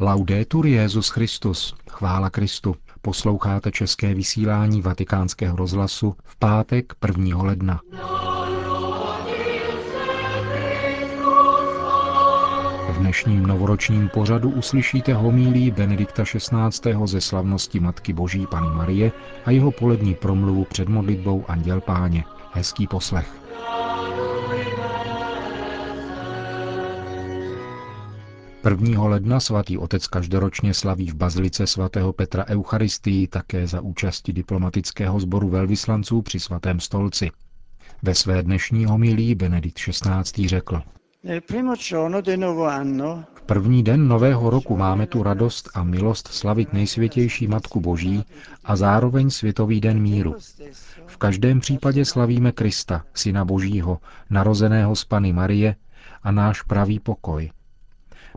Laudetur Jezus Christus, chvála Kristu. Posloucháte české vysílání Vatikánského rozhlasu v pátek 1. ledna. V dnešním novoročním pořadu uslyšíte homílí Benedikta XVI. ze slavnosti Matky Boží Pany Marie a jeho polední promluvu před modlitbou Anděl Páně. Hezký poslech. 1. ledna svatý otec každoročně slaví v bazilice svatého Petra Eucharistii také za účasti diplomatického sboru velvyslanců při svatém stolci. Ve své dnešní homilí Benedikt XVI. řekl V první den nového roku máme tu radost a milost slavit nejsvětější Matku Boží a zároveň Světový den míru. V každém případě slavíme Krista, Syna Božího, narozeného z Pany Marie a náš pravý pokoj –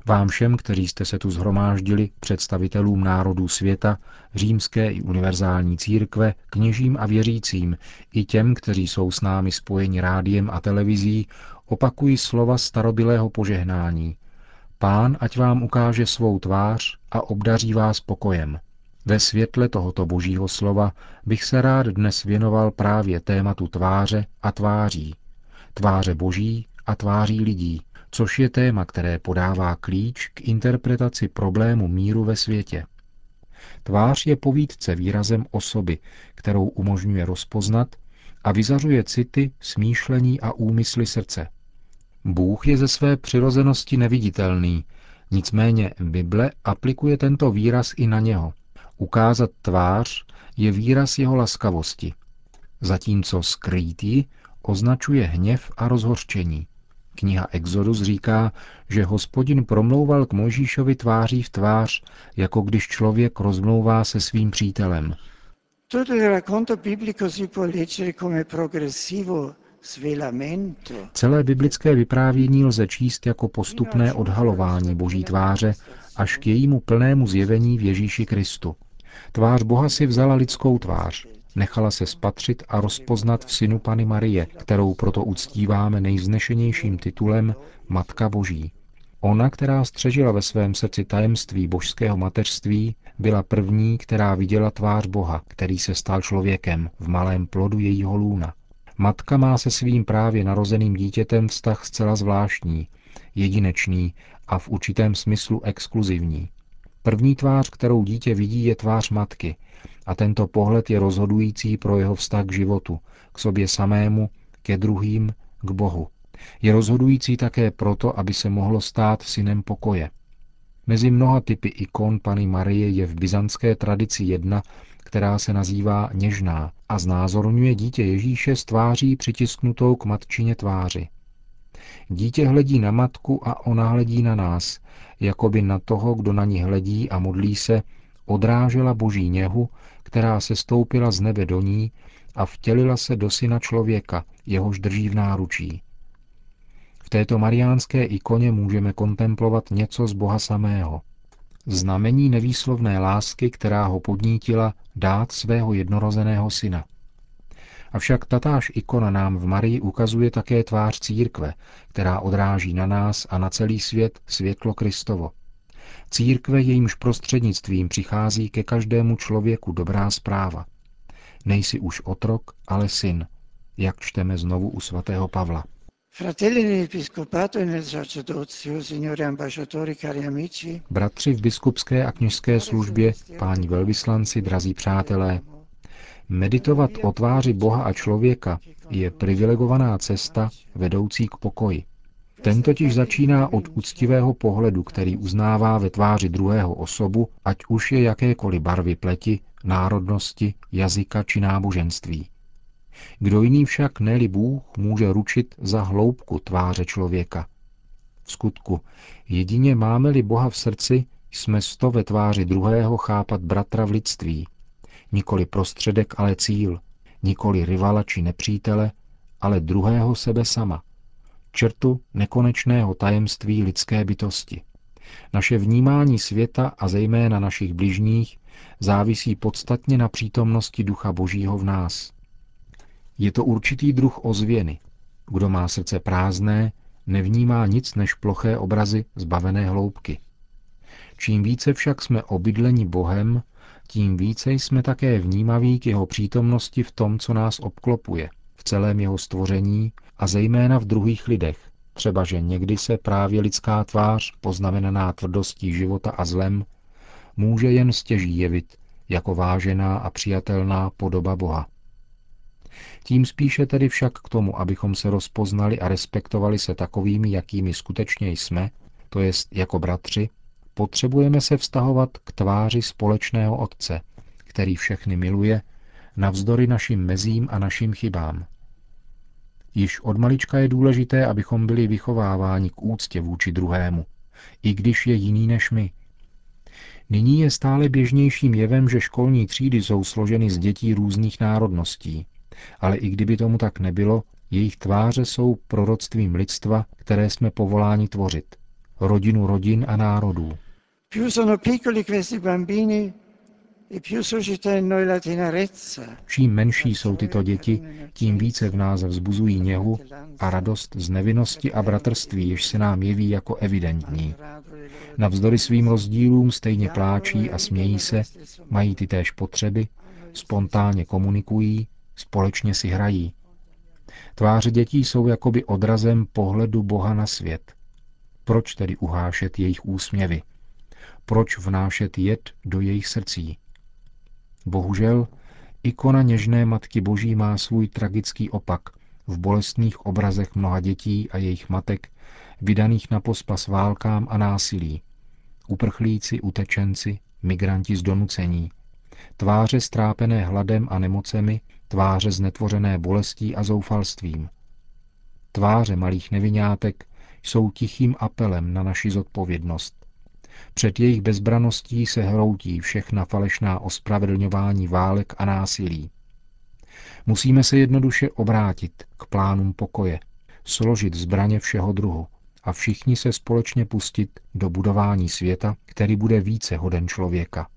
vám všem, kteří jste se tu zhromáždili, představitelům národů světa, římské i univerzální církve, kněžím a věřícím, i těm, kteří jsou s námi spojeni rádiem a televizí, opakují slova starobilého požehnání. Pán ať vám ukáže svou tvář a obdaří vás pokojem. Ve světle tohoto božího slova bych se rád dnes věnoval právě tématu tváře a tváří. Tváře boží a tváří lidí, což je téma, které podává klíč k interpretaci problému míru ve světě. Tvář je povídce výrazem osoby, kterou umožňuje rozpoznat a vyzařuje city, smýšlení a úmysly srdce. Bůh je ze své přirozenosti neviditelný, nicméně Bible aplikuje tento výraz i na něho. Ukázat tvář je výraz jeho laskavosti, zatímco skrýtý označuje hněv a rozhořčení. Kniha Exodus říká, že hospodin promlouval k Mojžíšovi tváří v tvář, jako když člověk rozmlouvá se svým přítelem. Celé biblické vyprávění lze číst jako postupné odhalování Boží tváře až k jejímu plnému zjevení v Ježíši Kristu. Tvář Boha si vzala lidskou tvář, nechala se spatřit a rozpoznat v synu Pany Marie, kterou proto uctíváme nejvznešenějším titulem Matka Boží. Ona, která střežila ve svém srdci tajemství božského mateřství, byla první, která viděla tvář Boha, který se stal člověkem v malém plodu jejího lůna. Matka má se svým právě narozeným dítětem vztah zcela zvláštní, jedinečný a v určitém smyslu exkluzivní. První tvář, kterou dítě vidí, je tvář matky, a tento pohled je rozhodující pro jeho vztah k životu, k sobě samému, ke druhým, k Bohu. Je rozhodující také proto, aby se mohlo stát synem pokoje. Mezi mnoha typy ikon Pany Marie je v byzantské tradici jedna, která se nazývá něžná a znázorňuje dítě Ježíše s tváří přitisknutou k matčině tváři. Dítě hledí na matku a ona hledí na nás, jako by na toho, kdo na ní hledí a modlí se, odrážela boží něhu, která se stoupila z nebe do ní a vtělila se do syna člověka, jehož drží v náručí. V této mariánské ikoně můžeme kontemplovat něco z Boha samého. Znamení nevýslovné lásky, která ho podnítila dát svého jednorozeného syna. Avšak tatáž ikona nám v Marii ukazuje také tvář církve, která odráží na nás a na celý svět světlo Kristovo. Církve jejímž prostřednictvím přichází ke každému člověku dobrá zpráva. Nejsi už otrok, ale syn, jak čteme znovu u svatého Pavla. E Bratři v biskupské a kněžské službě, páni velvyslanci, drazí přátelé, meditovat o tváři Boha a člověka je privilegovaná cesta vedoucí k pokoji. Ten totiž začíná od úctivého pohledu, který uznává ve tváři druhého osobu, ať už je jakékoliv barvy pleti, národnosti, jazyka či náboženství. Kdo jiný však, ne Bůh, může ručit za hloubku tváře člověka. V skutku, jedině máme-li Boha v srdci, jsme sto ve tváři druhého chápat bratra v lidství. Nikoli prostředek, ale cíl. Nikoli rivala či nepřítele, ale druhého sebe sama črtu nekonečného tajemství lidské bytosti. Naše vnímání světa a zejména našich bližních závisí podstatně na přítomnosti Ducha Božího v nás. Je to určitý druh ozvěny. Kdo má srdce prázdné, nevnímá nic než ploché obrazy zbavené hloubky. Čím více však jsme obydleni Bohem, tím více jsme také vnímaví k jeho přítomnosti v tom, co nás obklopuje, v celém jeho stvoření a zejména v druhých lidech, třeba že někdy se právě lidská tvář, poznamenaná tvrdostí života a zlem, může jen stěží jevit jako vážená a přijatelná podoba Boha. Tím spíše tedy však k tomu, abychom se rozpoznali a respektovali se takovými, jakými skutečně jsme, to jest jako bratři, potřebujeme se vztahovat k tváři společného Otce, který všechny miluje, navzdory našim mezím a našim chybám. Již od malička je důležité, abychom byli vychováváni k úctě vůči druhému, i když je jiný než my. Nyní je stále běžnějším jevem, že školní třídy jsou složeny z dětí různých národností, ale i kdyby tomu tak nebylo, jejich tváře jsou proroctvím lidstva, které jsme povoláni tvořit. Rodinu rodin a národů. E Čím menší jsou tyto děti, tím více v nás vzbuzují něhu a radost z nevinnosti a bratrství, jež se nám jeví jako evidentní. Navzdory svým rozdílům stejně pláčí a smějí se, mají ty též potřeby, spontánně komunikují, společně si hrají. Tváře dětí jsou jakoby odrazem pohledu Boha na svět. Proč tedy uhášet jejich úsměvy? Proč vnášet jed do jejich srdcí? Bohužel, ikona něžné Matky Boží má svůj tragický opak v bolestných obrazech mnoha dětí a jejich matek, vydaných na pospas válkám a násilí. Uprchlíci, utečenci, migranti z donucení. Tváře strápené hladem a nemocemi, tváře znetvořené bolestí a zoufalstvím. Tváře malých nevinátek jsou tichým apelem na naši zodpovědnost. Před jejich bezbraností se hroutí všechna falešná ospravedlňování válek a násilí. Musíme se jednoduše obrátit k plánům pokoje, složit zbraně všeho druhu a všichni se společně pustit do budování světa, který bude více hoden člověka.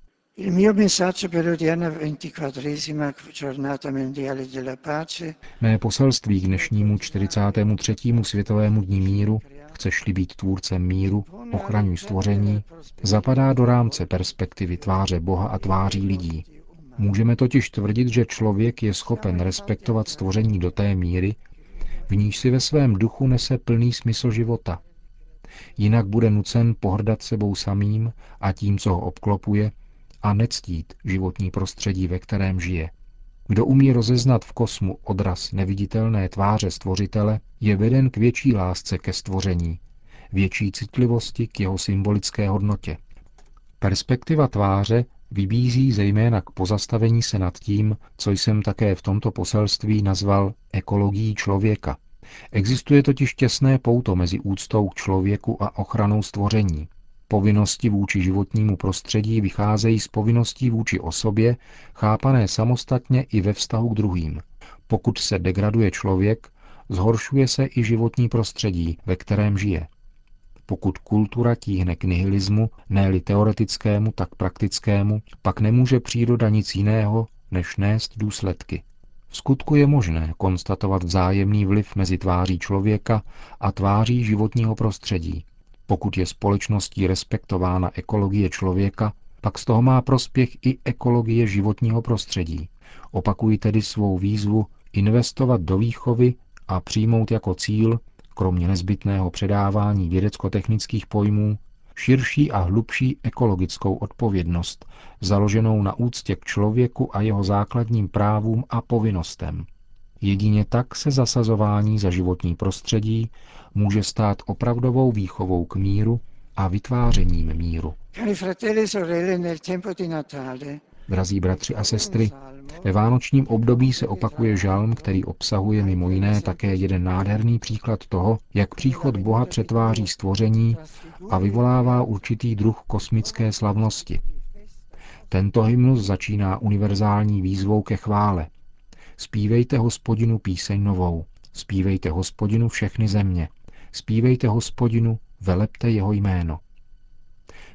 Mé poselství k dnešnímu 43. světovému dní míru chceš-li být tvůrcem míru, ochraňuj stvoření, zapadá do rámce perspektivy tváře Boha a tváří lidí. Můžeme totiž tvrdit, že člověk je schopen respektovat stvoření do té míry, v níž si ve svém duchu nese plný smysl života. Jinak bude nucen pohrdat sebou samým a tím, co ho obklopuje, a nectít životní prostředí, ve kterém žije. Kdo umí rozeznat v kosmu odraz neviditelné tváře stvořitele, je veden k větší lásce ke stvoření, větší citlivosti k jeho symbolické hodnotě. Perspektiva tváře vybízí zejména k pozastavení se nad tím, co jsem také v tomto poselství nazval ekologií člověka. Existuje totiž těsné pouto mezi úctou k člověku a ochranou stvoření. Povinnosti vůči životnímu prostředí vycházejí z povinností vůči osobě, chápané samostatně i ve vztahu k druhým. Pokud se degraduje člověk, zhoršuje se i životní prostředí, ve kterém žije. Pokud kultura tíhne k nihilismu, ne-li teoretickému, tak praktickému, pak nemůže příroda nic jiného, než nést důsledky. V skutku je možné konstatovat vzájemný vliv mezi tváří člověka a tváří životního prostředí, pokud je společností respektována ekologie člověka, pak z toho má prospěch i ekologie životního prostředí. Opakují tedy svou výzvu investovat do výchovy a přijmout jako cíl, kromě nezbytného předávání vědecko-technických pojmů, širší a hlubší ekologickou odpovědnost, založenou na úctě k člověku a jeho základním právům a povinnostem. Jedině tak se zasazování za životní prostředí může stát opravdovou výchovou k míru a vytvářením míru. Drazí bratři a sestry, ve vánočním období se opakuje žalm, který obsahuje mimo jiné také jeden nádherný příklad toho, jak příchod Boha přetváří stvoření a vyvolává určitý druh kosmické slavnosti. Tento hymnus začíná univerzální výzvou ke chvále. Spívejte hospodinu píseň novou, spívejte hospodinu všechny země, Spívejte hospodinu, velepte jeho jméno.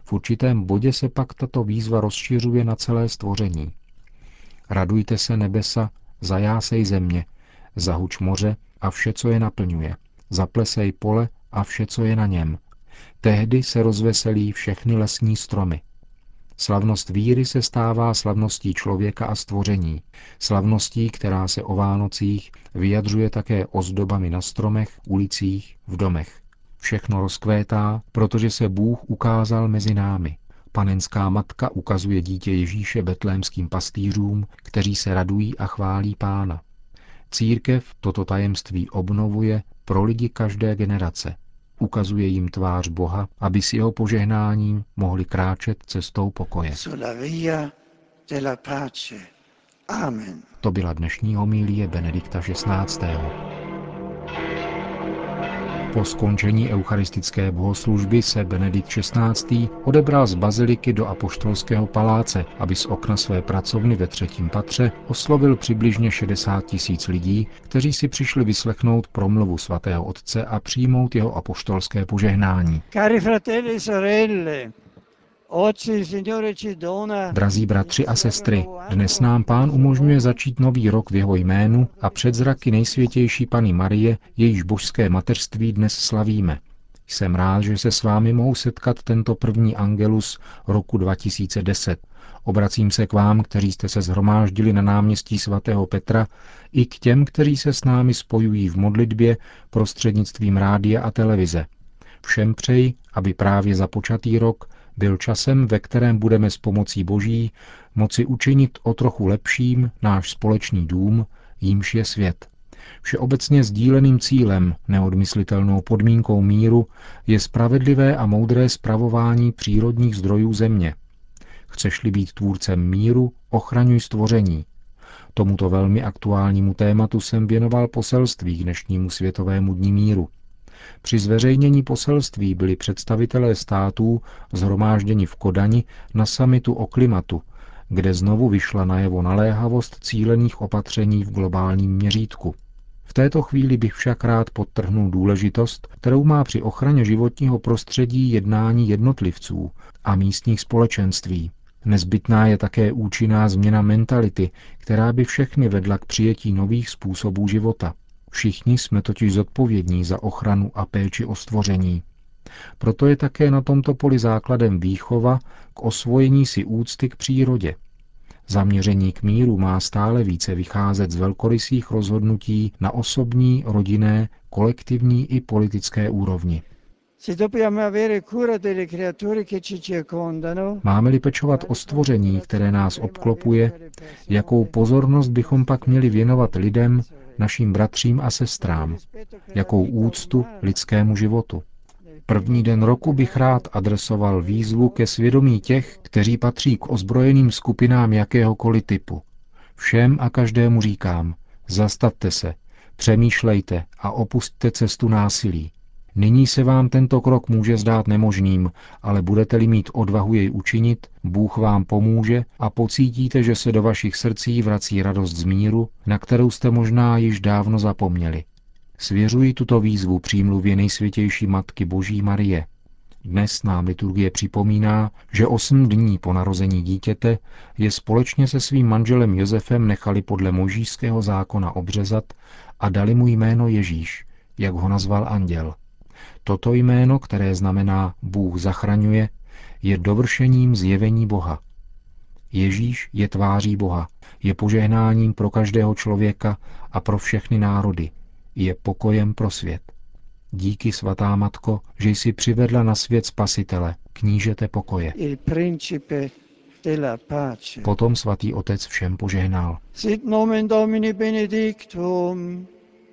V určitém bodě se pak tato výzva rozšiřuje na celé stvoření. Radujte se nebesa, zajásej země, zahuč moře a vše, co je naplňuje, zaplesej pole a vše, co je na něm, Tehdy se rozveselí všechny lesní stromy. Slavnost víry se stává slavností člověka a stvoření, slavností, která se o Vánocích vyjadřuje také ozdobami na stromech, ulicích, v domech. Všechno rozkvétá, protože se Bůh ukázal mezi námi. Panenská matka ukazuje dítě Ježíše betlémským pastýřům, kteří se radují a chválí pána. Církev toto tajemství obnovuje pro lidi každé generace. Ukazuje jim tvář Boha, aby s jeho požehnáním mohli kráčet cestou pokoje. To byla dnešní homílie Benedikta XVI. Po skončení eucharistické bohoslužby se Benedikt XVI. odebral z baziliky do apoštolského paláce, aby z okna své pracovny ve třetím patře oslovil přibližně 60 tisíc lidí, kteří si přišli vyslechnout promluvu svatého otce a přijmout jeho apoštolské požehnání. Cari fratelli, sorelle, Drazí bratři a sestry, dnes nám pán umožňuje začít nový rok v jeho jménu a před zraky nejsvětější Pany Marie, jejíž božské mateřství dnes slavíme. Jsem rád, že se s vámi mohu setkat tento první angelus roku 2010. Obracím se k vám, kteří jste se zhromáždili na náměstí svatého Petra, i k těm, kteří se s námi spojují v modlitbě prostřednictvím rádia a televize. Všem přeji, aby právě započatý rok byl časem, ve kterém budeme s pomocí Boží moci učinit o trochu lepším náš společný dům, jímž je svět. Všeobecně sdíleným cílem, neodmyslitelnou podmínkou míru, je spravedlivé a moudré spravování přírodních zdrojů země. Chceš-li být tvůrcem míru, ochraňuj stvoření. Tomuto velmi aktuálnímu tématu jsem věnoval poselství k dnešnímu Světovému dní míru – při zveřejnění poselství byli představitelé států zhromážděni v Kodani na samitu o klimatu, kde znovu vyšla najevo naléhavost cílených opatření v globálním měřítku. V této chvíli bych však rád podtrhnul důležitost, kterou má při ochraně životního prostředí jednání jednotlivců a místních společenství. Nezbytná je také účinná změna mentality, která by všechny vedla k přijetí nových způsobů života. Všichni jsme totiž zodpovědní za ochranu a péči o stvoření. Proto je také na tomto poli základem výchova k osvojení si úcty k přírodě. Zaměření k míru má stále více vycházet z velkorysých rozhodnutí na osobní, rodinné, kolektivní i politické úrovni. Máme-li pečovat o stvoření, které nás obklopuje, jakou pozornost bychom pak měli věnovat lidem, našim bratřím a sestrám, jakou úctu lidskému životu. První den roku bych rád adresoval výzvu ke svědomí těch, kteří patří k ozbrojeným skupinám jakéhokoliv typu. Všem a každému říkám, zastavte se, přemýšlejte a opustte cestu násilí. Nyní se vám tento krok může zdát nemožným, ale budete-li mít odvahu jej učinit, Bůh vám pomůže a pocítíte, že se do vašich srdcí vrací radost z míru, na kterou jste možná již dávno zapomněli. Svěřuji tuto výzvu přímluvě nejsvětější Matky Boží Marie. Dnes nám liturgie připomíná, že osm dní po narození dítěte je společně se svým manželem Josefem nechali podle možíského zákona obřezat a dali mu jméno Ježíš, jak ho nazval anděl. Toto jméno, které znamená Bůh zachraňuje, je dovršením zjevení Boha. Ježíš je tváří Boha, je požehnáním pro každého člověka a pro všechny národy, je pokojem pro svět. Díky, svatá Matko, že jsi přivedla na svět Spasitele, knížete pokoje. Potom svatý otec všem požehnal. Sit nomen Domini benedictum,